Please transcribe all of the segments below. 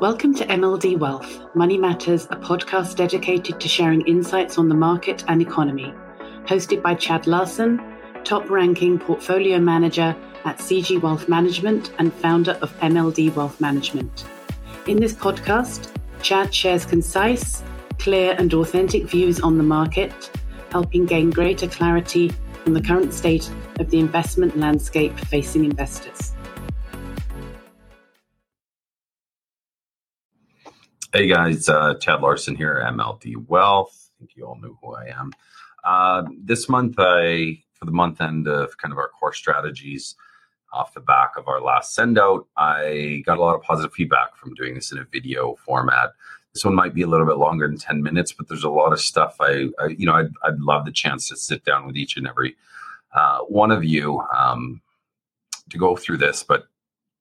Welcome to MLD Wealth, Money Matters, a podcast dedicated to sharing insights on the market and economy. Hosted by Chad Larson, top ranking portfolio manager at CG Wealth Management and founder of MLD Wealth Management. In this podcast, Chad shares concise, clear, and authentic views on the market, helping gain greater clarity on the current state of the investment landscape facing investors. Hey guys, uh, Chad Larson here, MLD Wealth. I think you all know who I am. Uh, this month, I for the month end of kind of our core strategies, off the back of our last send out, I got a lot of positive feedback from doing this in a video format. This one might be a little bit longer than ten minutes, but there's a lot of stuff I, I you know, I'd, I'd, love the chance to sit down with each and every uh, one of you um, to go through this, but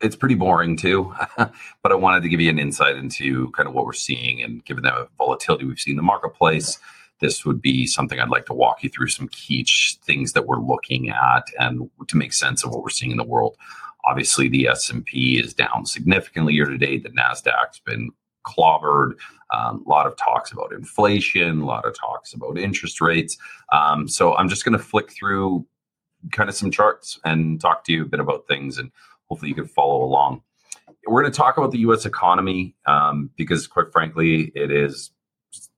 it's pretty boring too, but I wanted to give you an insight into kind of what we're seeing and given the volatility we've seen in the marketplace, this would be something I'd like to walk you through some key things that we're looking at and to make sense of what we're seeing in the world. Obviously, the S&P is down significantly year to date. The Nasdaq's been clobbered. Um, a lot of talks about inflation, a lot of talks about interest rates. Um, so I'm just going to flick through kind of some charts and talk to you a bit about things and hopefully you can follow along. We're going to talk about the U.S. economy um, because, quite frankly, it is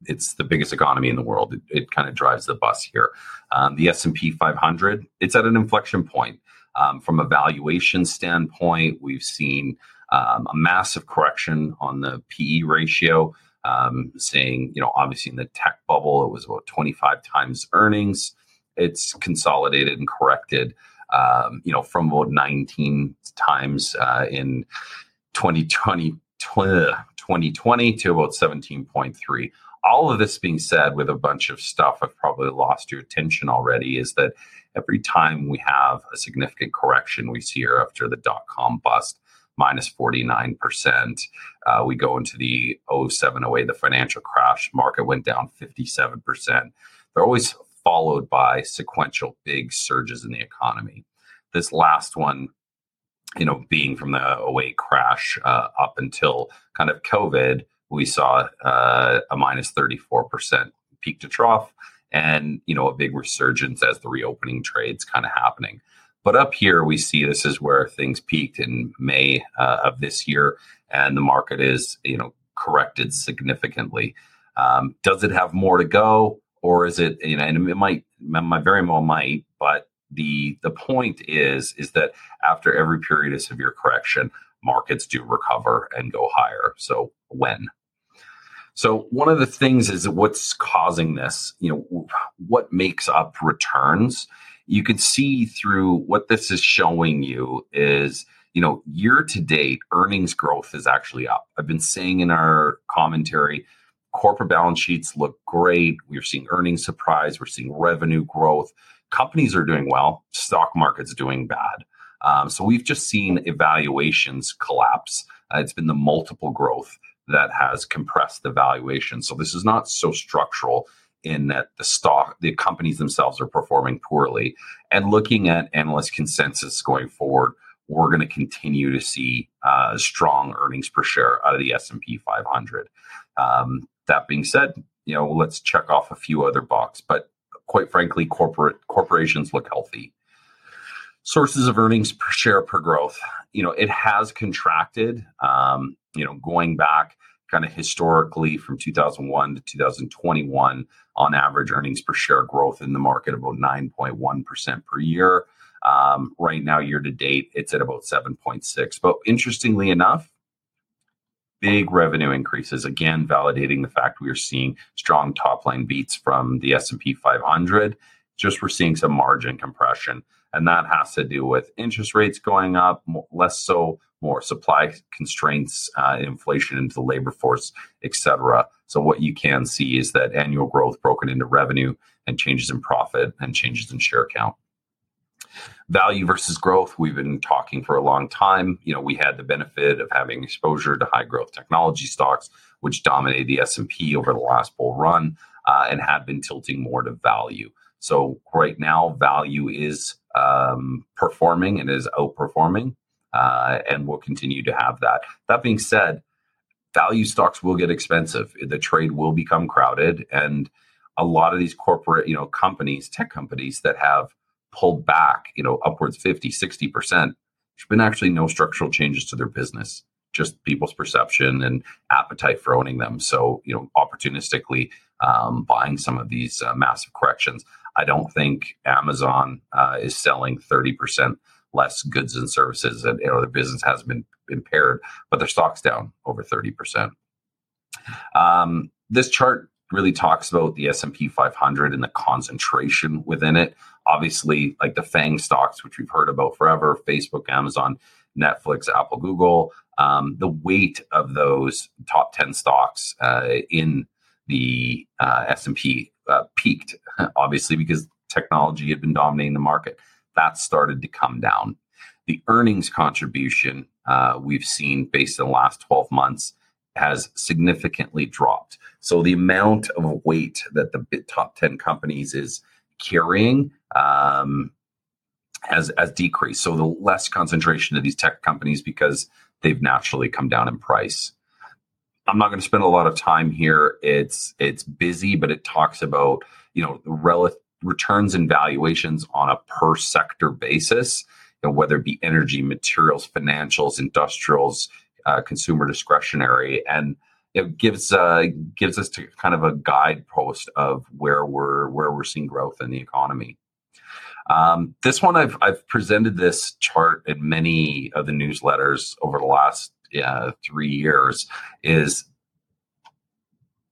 it's the biggest economy in the world. It, it kind of drives the bus here. Um, the S and P 500 it's at an inflection point. Um, from a valuation standpoint, we've seen um, a massive correction on the PE ratio. Um, saying, you know, obviously in the tech bubble, it was about 25 times earnings. It's consolidated and corrected um, you know, from about 19 times uh, in 2020, 2020 to about 17.3. All of this being said, with a bunch of stuff I've probably lost your attention already, is that every time we have a significant correction, we see here after the dot com bust, minus 49%. Uh, we go into the 07 08, the financial crash, market went down 57%. They're always followed by sequential big surges in the economy. This last one, you know, being from the 08 crash uh, up until kind of COVID, we saw uh, a minus 34% peak to trough and, you know, a big resurgence as the reopening trades kind of happening. But up here, we see this is where things peaked in May uh, of this year, and the market is, you know, corrected significantly. Um, does it have more to go? Or is it you know and it might my very well might but the the point is is that after every period of severe correction markets do recover and go higher. So when? So one of the things is what's causing this you know what makes up returns. You can see through what this is showing you is you know year to date earnings growth is actually up. I've been saying in our commentary Corporate balance sheets look great. We're seeing earnings surprise. We're seeing revenue growth. Companies are doing well. Stock market's doing bad. Um, so we've just seen evaluations collapse. Uh, it's been the multiple growth that has compressed the valuation. So this is not so structural in that the stock, the companies themselves are performing poorly. And looking at analyst consensus going forward, we're going to continue to see uh, strong earnings per share out of the S&P 500. Um, that being said, you know, let's check off a few other boxes. But quite frankly, corporate corporations look healthy. Sources of earnings per share per growth. You know, it has contracted. Um, you know, going back kind of historically from 2001 to 2021, on average, earnings per share growth in the market about 9.1% per year. Um, right now, year to date, it's at about 7.6. But interestingly enough, big revenue increases again validating the fact we are seeing strong top line beats from the s&p 500 just we're seeing some margin compression and that has to do with interest rates going up more, less so more supply constraints uh, inflation into the labor force etc so what you can see is that annual growth broken into revenue and changes in profit and changes in share count value versus growth. We've been talking for a long time. You know we had the benefit of having exposure to high growth technology stocks which dominated the s&p over the last bull run uh, and have been tilting more to value. So right now value is um, performing and is outperforming uh, and we'll continue to have that. That being said value stocks will get expensive. The trade will become crowded, and a lot of these corporate, you know, companies, tech companies that have pulled back, you know, upwards 50, 60%, there's been actually no structural changes to their business, just people's perception and appetite for owning them. So, you know, opportunistically um, buying some of these uh, massive corrections. I don't think Amazon uh, is selling 30% less goods and services and you know, their business has been impaired, but their stock's down over 30%. Um, this chart really talks about the S&P 500 and the concentration within it. Obviously, like the FANG stocks, which we've heard about forever, Facebook, Amazon, Netflix, Apple, Google, um, the weight of those top 10 stocks uh, in the uh, S&P uh, peaked, obviously, because technology had been dominating the market. That started to come down. The earnings contribution uh, we've seen based on the last 12 months has significantly dropped. So the amount of weight that the top 10 companies is carrying um, has, has decreased. So the less concentration of these tech companies because they've naturally come down in price. I'm not going to spend a lot of time here. It's it's busy, but it talks about you know relative returns and valuations on a per sector basis. You know, whether it be energy, materials, financials, industrials, uh, consumer discretionary, and it gives uh, gives us to kind of a guidepost of where we're where we're seeing growth in the economy. Um, this one I've I've presented this chart in many of the newsletters over the last uh, three years. Is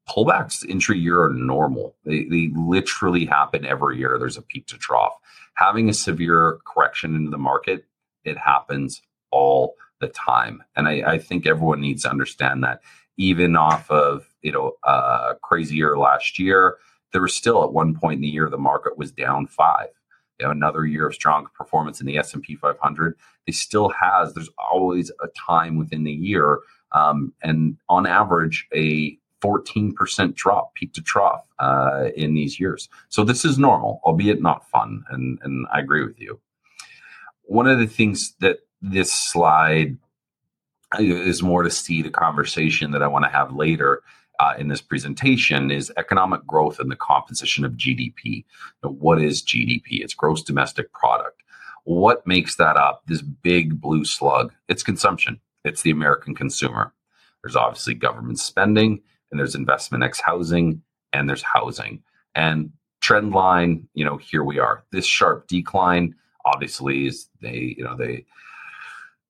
pullbacks intra year are normal. They they literally happen every year. There's a peak to trough. Having a severe correction into the market, it happens all the time. And I, I think everyone needs to understand that even off of, you know, a crazy year last year, there was still at one point in the year, the market was down five. You know, another year of strong performance in the S&P 500. They still has, there's always a time within the year. Um, and on average, a 14% drop peak to trough uh, in these years. So this is normal, albeit not fun. And, and I agree with you. One of the things that this slide is more to see the conversation that I want to have later uh, in this presentation is economic growth and the composition of GDP. Now, what is GDP? It's gross domestic product. What makes that up? This big blue slug. It's consumption. It's the American consumer. There's obviously government spending, and there's investment ex housing, and there's housing. And trend line, you know, here we are. This sharp decline obviously is they, you know, they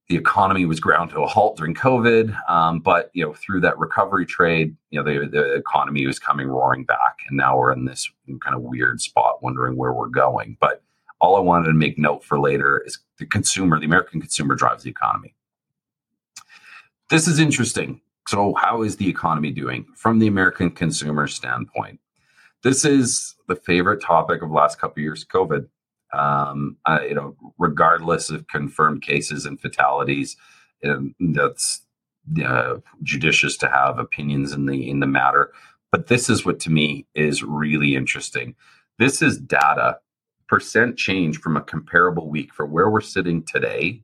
the economy was ground to a halt during COVID, um, but you know through that recovery trade, you know the, the economy was coming roaring back, and now we're in this kind of weird spot, wondering where we're going. But all I wanted to make note for later is the consumer, the American consumer, drives the economy. This is interesting. So, how is the economy doing from the American consumer standpoint? This is the favorite topic of last couple years, COVID um, you know, regardless of confirmed cases and fatalities. Um, that's uh, judicious to have opinions in the in the matter. But this is what to me is really interesting. This is data percent change from a comparable week for where we're sitting today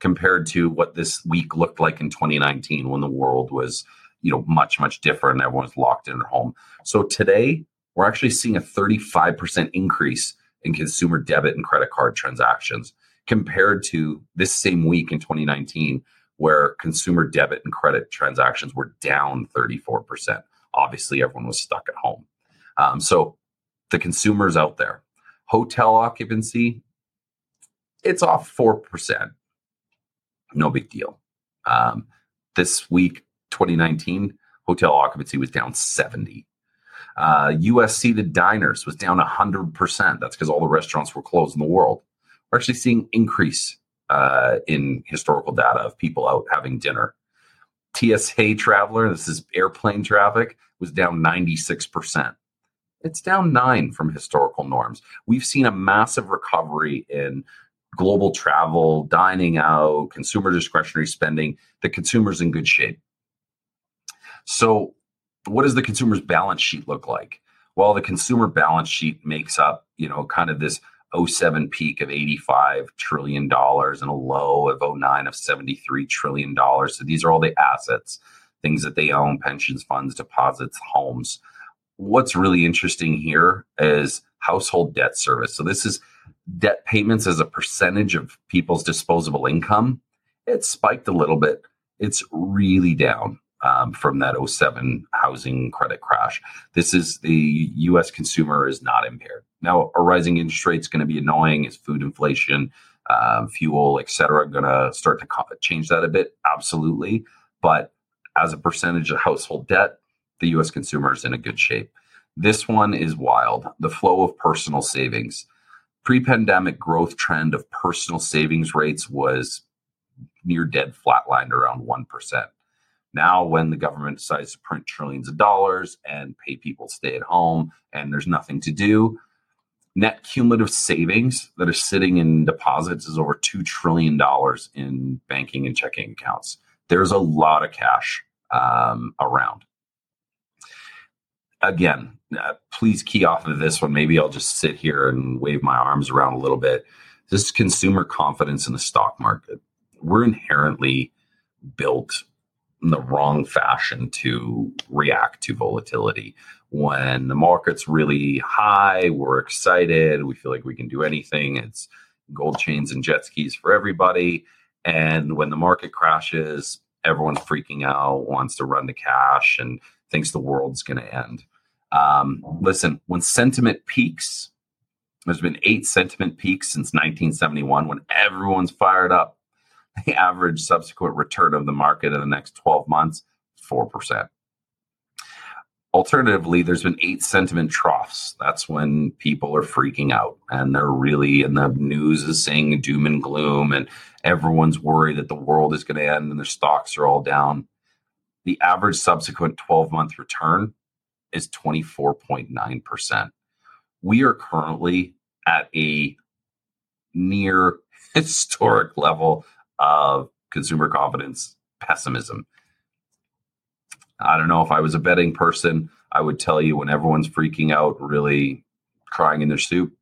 compared to what this week looked like in 2019 when the world was you know much much different everyone's locked in their home so today we're actually seeing a 35% increase in consumer debit and credit card transactions compared to this same week in 2019 where consumer debit and credit transactions were down 34%. Obviously, everyone was stuck at home. Um, so the consumers out there, hotel occupancy, it's off 4%. No big deal. Um, this week, 2019, hotel occupancy was down 70. Uh, US seated diners was down 100%. That's because all the restaurants were closed in the world. We're actually seeing increase uh, in historical data of people out having dinner. TSA traveler, this is airplane traffic, was down 96%. It's down nine from historical norms. We've seen a massive recovery in global travel, dining out, consumer discretionary spending. The consumer's in good shape. So what does the consumer's balance sheet look like? Well, the consumer balance sheet makes up, you know, kind of this 07 peak of 85 trillion dollars and a low of 09 of 73 trillion dollars. So these are all the assets things that they own, pensions, funds, deposits, homes. What's really interesting here is household debt service. So this is debt payments as a percentage of people's disposable income. It spiked a little bit. It's really down um, from that 07 housing credit crash. This is the U.S. consumer is not impaired. Now, a rising interest rate is going to be annoying. Is food inflation, um, fuel, et cetera, going to start to change that a bit? Absolutely. But as a percentage of household debt, the U.S. consumer is in a good shape. This one is wild. The flow of personal savings. Pre-pandemic growth trend of personal savings rates was near dead flatlined around 1%. Now, when the government decides to print trillions of dollars and pay people stay at home and there's nothing to do, net cumulative savings that are sitting in deposits is over $2 trillion in banking and checking accounts. There's a lot of cash um, around. Again, uh, please key off of this one. Maybe I'll just sit here and wave my arms around a little bit. This is consumer confidence in the stock market. We're inherently built in the wrong fashion to react to volatility. When the market's really high, we're excited. We feel like we can do anything. It's gold chains and jet skis for everybody. And when the market crashes, everyone's freaking out, wants to run to cash, and thinks the world's going to end. Um, listen, when sentiment peaks, there's been eight sentiment peaks since 1971 when everyone's fired up the average subsequent return of the market in the next 12 months, 4%. Alternatively, there's been eight sentiment troughs. That's when people are freaking out and they're really, and the news is saying doom and gloom, and everyone's worried that the world is going to end and their stocks are all down. The average subsequent 12 month return is 24.9%. We are currently at a near historic level of consumer confidence pessimism. I don't know if I was a betting person, I would tell you when everyone's freaking out, really crying in their soup,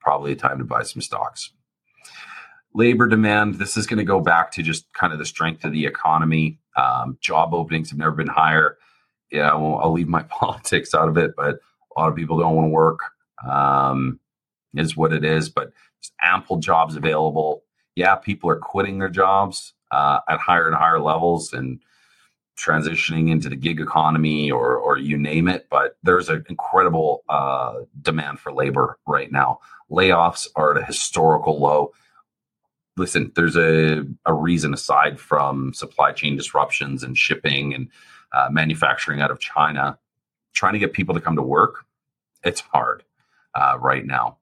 probably a time to buy some stocks. Labor demand, this is going to go back to just kind of the strength of the economy. Um, job openings have never been higher. Yeah, I'll, I'll leave my politics out of it, but a lot of people don't want to work, um, is what it is. But ample jobs available yeah, people are quitting their jobs uh, at higher and higher levels and transitioning into the gig economy or or you name it. But there's an incredible uh, demand for labor right now. Layoffs are at a historical low. Listen, there's a, a reason aside from supply chain disruptions and shipping and uh, manufacturing out of China, trying to get people to come to work. It's hard uh, right now.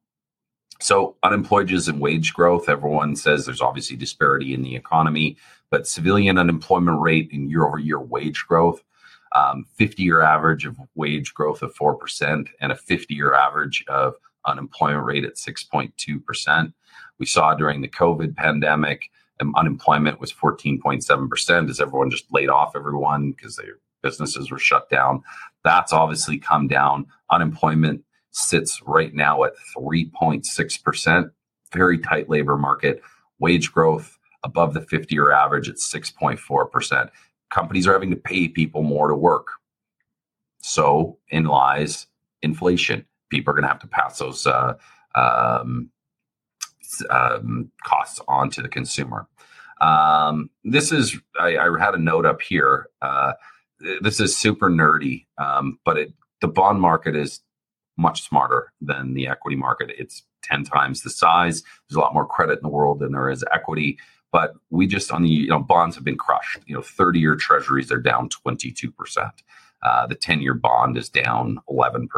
So, unemployed and wage growth, everyone says there's obviously disparity in the economy, but civilian unemployment rate and year over year wage growth, 50 um, year average of wage growth of 4%, and a 50 year average of unemployment rate at 6.2%. We saw during the COVID pandemic, um, unemployment was 14.7% as everyone just laid off everyone because their businesses were shut down. That's obviously come down. Unemployment sits right now at 3.6%. Very tight labor market. Wage growth above the 50 year average at 6.4%. Companies are having to pay people more to work. So in lies inflation. People are going to have to pass those uh, um, um, costs on to the consumer. Um, this is, I, I, had a note up here. Uh, this is super nerdy, um, but it, the bond market is much smarter than the equity market. It's 10 times the size. There's a lot more credit in the world than there is equity. But we just on the you know bonds have been crushed. You know, 30 year treasuries are down 22 percent. Uh, the 10 year bond is down 11%.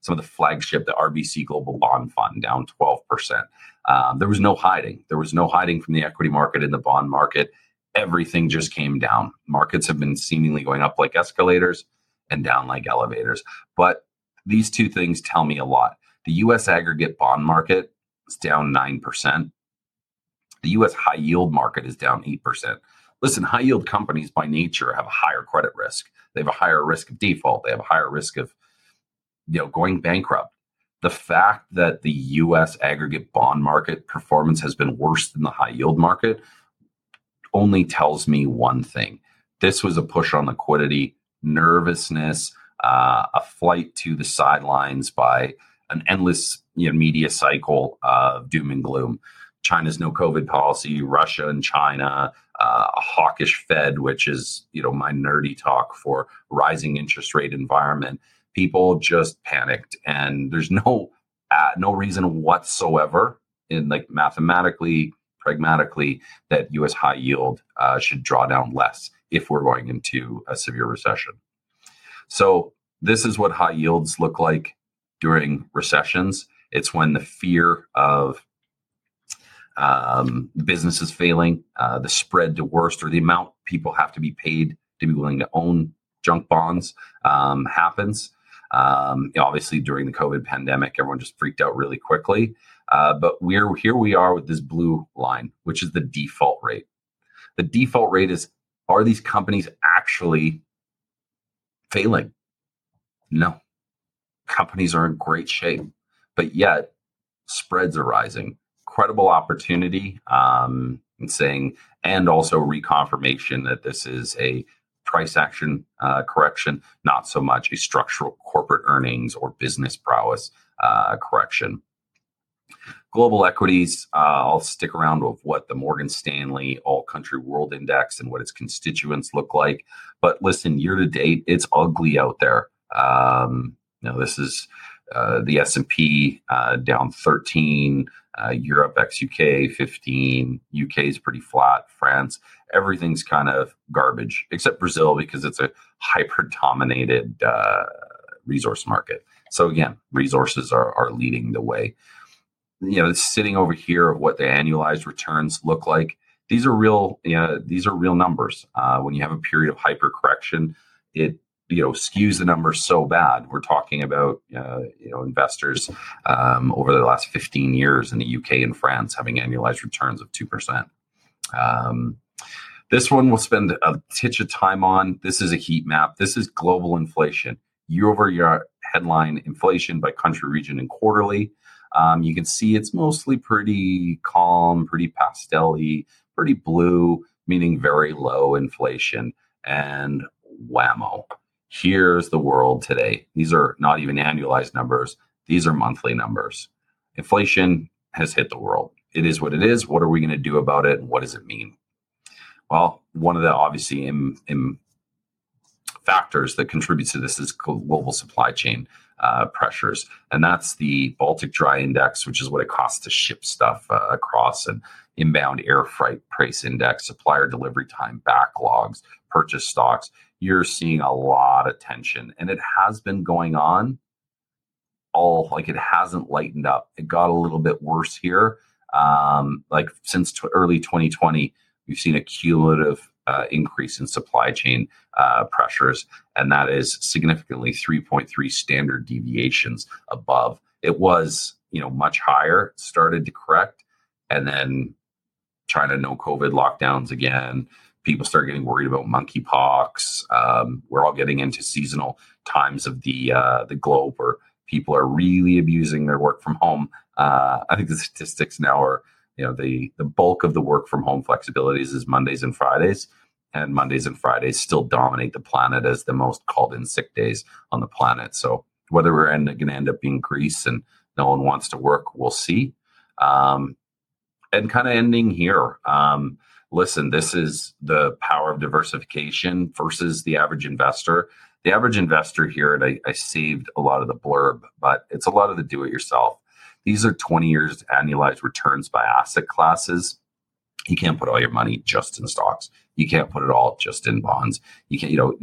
Some of the flagship, the RBC Global Bond Fund, down 12%. Um, there was no hiding. There was no hiding from the equity market in the bond market. Everything just came down. Markets have been seemingly going up like escalators and down like elevators. But these two things tell me a lot. The US aggregate bond market is down 9%. The US high yield market is down 8%. Listen, high yield companies by nature have a higher credit risk. They have a higher risk of default. They have a higher risk of you know going bankrupt. The fact that the US aggregate bond market performance has been worse than the high yield market only tells me one thing. This was a push on liquidity, nervousness, uh, a flight to the sidelines by an endless you know, media cycle of doom and gloom. China's no COVID policy, Russia and China, uh, a hawkish Fed, which is you know my nerdy talk for rising interest rate environment. People just panicked, and there's no uh, no reason whatsoever in like mathematically, pragmatically, that U.S. high yield uh, should draw down less if we're going into a severe recession. So this is what high yields look like during recessions. It's when the fear of um, businesses failing, uh, the spread to worst, or the amount people have to be paid to be willing to own junk bonds um, happens. Um, obviously, during the COVID pandemic, everyone just freaked out really quickly. Uh, but we're here. We are with this blue line, which is the default rate. The default rate is: Are these companies actually failing? No, companies are in great shape, but yet spreads are rising. Credible opportunity, um, and saying, and also reconfirmation that this is a price action uh, correction, not so much a structural corporate earnings or business prowess uh, correction. Global equities, uh, I'll stick around with what the Morgan Stanley All Country World Index and what its constituents look like. But listen, year to date, it's ugly out there. Um, you know, this is uh, the S&P uh, down 13, uh, Europe ex UK 15, UK is pretty flat, France, everything's kind of garbage except Brazil because it's a hyper dominated uh, resource market. So again, resources are, are leading the way. You know, sitting over here of what the annualized returns look like. These are real. You know, these are real numbers. Uh, when you have a period of hyper correction, it you know skews the numbers so bad. We're talking about uh, you know investors um, over the last 15 years in the UK and France having annualized returns of two percent. Um, this one we'll spend a titch of time on. This is a heat map. This is global inflation year over year headline inflation by country, region, and quarterly. Um, you can see it's mostly pretty calm, pretty pastel-y, pretty blue, meaning very low inflation. And whammo, here's the world today. These are not even annualized numbers, these are monthly numbers. Inflation has hit the world. It is what it is. What are we going to do about it? And what does it mean? Well, one of the obviously factors that contributes to this is global supply chain uh, pressures, and that's the Baltic Dry Index, which is what it costs to ship stuff uh, across, and inbound air freight price index, supplier delivery time, backlogs, purchase stocks. You're seeing a lot of tension and it has been going on. All like it hasn't lightened up. It got a little bit worse here um, like since t- early 2020 we've seen a cumulative uh, increase in supply chain uh, pressures and that is significantly 3.3 standard deviations above it was you know much higher started to correct and then china no covid lockdowns again people start getting worried about monkeypox. Um, we're all getting into seasonal times of the uh, the globe where people are really abusing their work from home. Uh, I think the statistics now are, you know, the the bulk of the work from home flexibilities is Mondays and Fridays, and Mondays and Fridays still dominate the planet as the most called in sick days on the planet. So whether we're going to end up being Greece and no one wants to work, we'll see. Um, and kind of ending here. Um, listen, this is the power of diversification versus the average investor. The average investor here, and I, I saved a lot of the blurb, but it's a lot of the do it yourself. These are 20 years annualized returns by asset classes. You can't put all your money just in stocks. You can't put it all just in bonds. You can't, you know,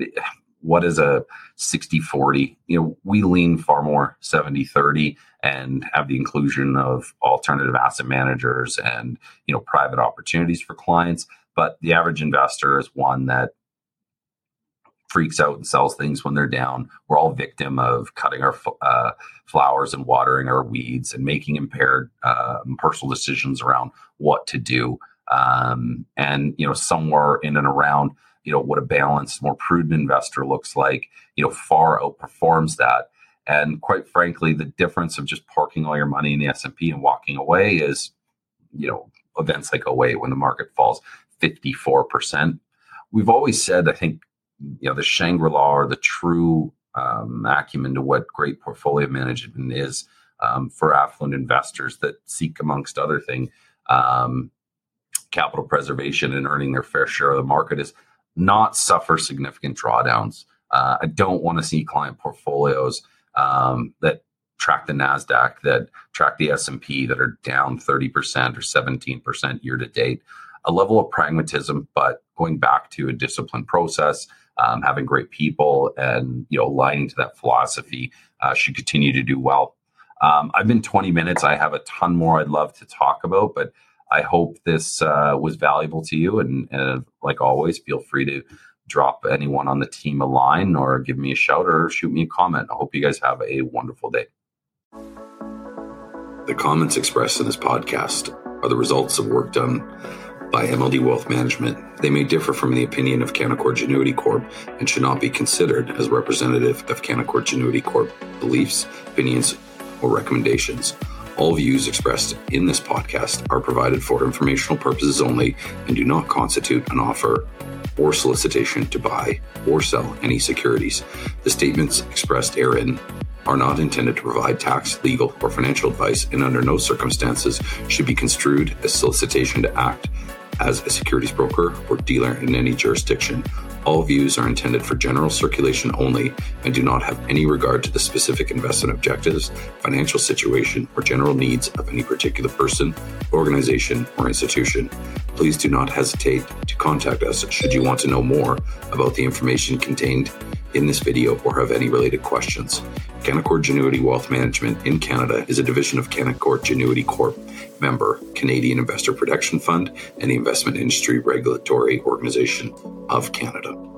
what is a 60 40 you know we lean far more 70 30 and have the inclusion of alternative asset managers and you know private opportunities for clients. But the average investor is one that freaks out and sells things when they're down. We're all victim of cutting our uh, flowers and watering our weeds and making impaired uh, personal decisions around what to do um, and you know somewhere in and around you know what a balanced, more prudent investor looks like, you know, far outperforms that. And quite frankly, the difference of just parking all your money in the S and walking away is, you know, events like 08 when the market falls 54%. we've always said, I think, you know, the Shangri La or the true um, acumen to what great portfolio management is um, for affluent investors that seek, amongst other things, um, capital preservation and earning their fair share of the market is not suffer significant drawdowns. Uh, I don't want to see client portfolios um, that track the Nasdaq, that track the S and P, that are down thirty percent or seventeen percent year to date. A level of pragmatism, but going back to a disciplined process, um, having great people, and you know aligning to that philosophy uh, should continue to do well. Um, I've been 20 minutes. I have a ton more I'd love to talk about, but I hope this uh, was valuable to you. And, and, like always, feel free to drop anyone on the team a line or give me a shout or shoot me a comment. I hope you guys have a wonderful day. The comments expressed in this podcast are the results of work done by MLD Wealth Management. They may differ from the opinion of Canaccord Genuity Corp and should not be considered as representative of Canaccord Genuity Corp beliefs, opinions, or recommendations. All views expressed in this podcast are provided for informational purposes only and do not constitute an offer or solicitation to buy or sell any securities. The statements expressed herein are not intended to provide tax, legal, or financial advice and under no circumstances should be construed as solicitation to act as a securities broker or dealer in any jurisdiction all views are intended for general circulation only and do not have any regard to the specific investment objectives, financial situation, or general needs of any particular person, organization, or institution. Please do not hesitate to contact us should you want to know more about the information contained in this video or have any related questions. Canaccord Genuity Wealth Management in Canada is a division of Canaccord Genuity Corp, member, Canadian Investor Protection Fund, and the Investment Industry Regulatory Organization of Canada.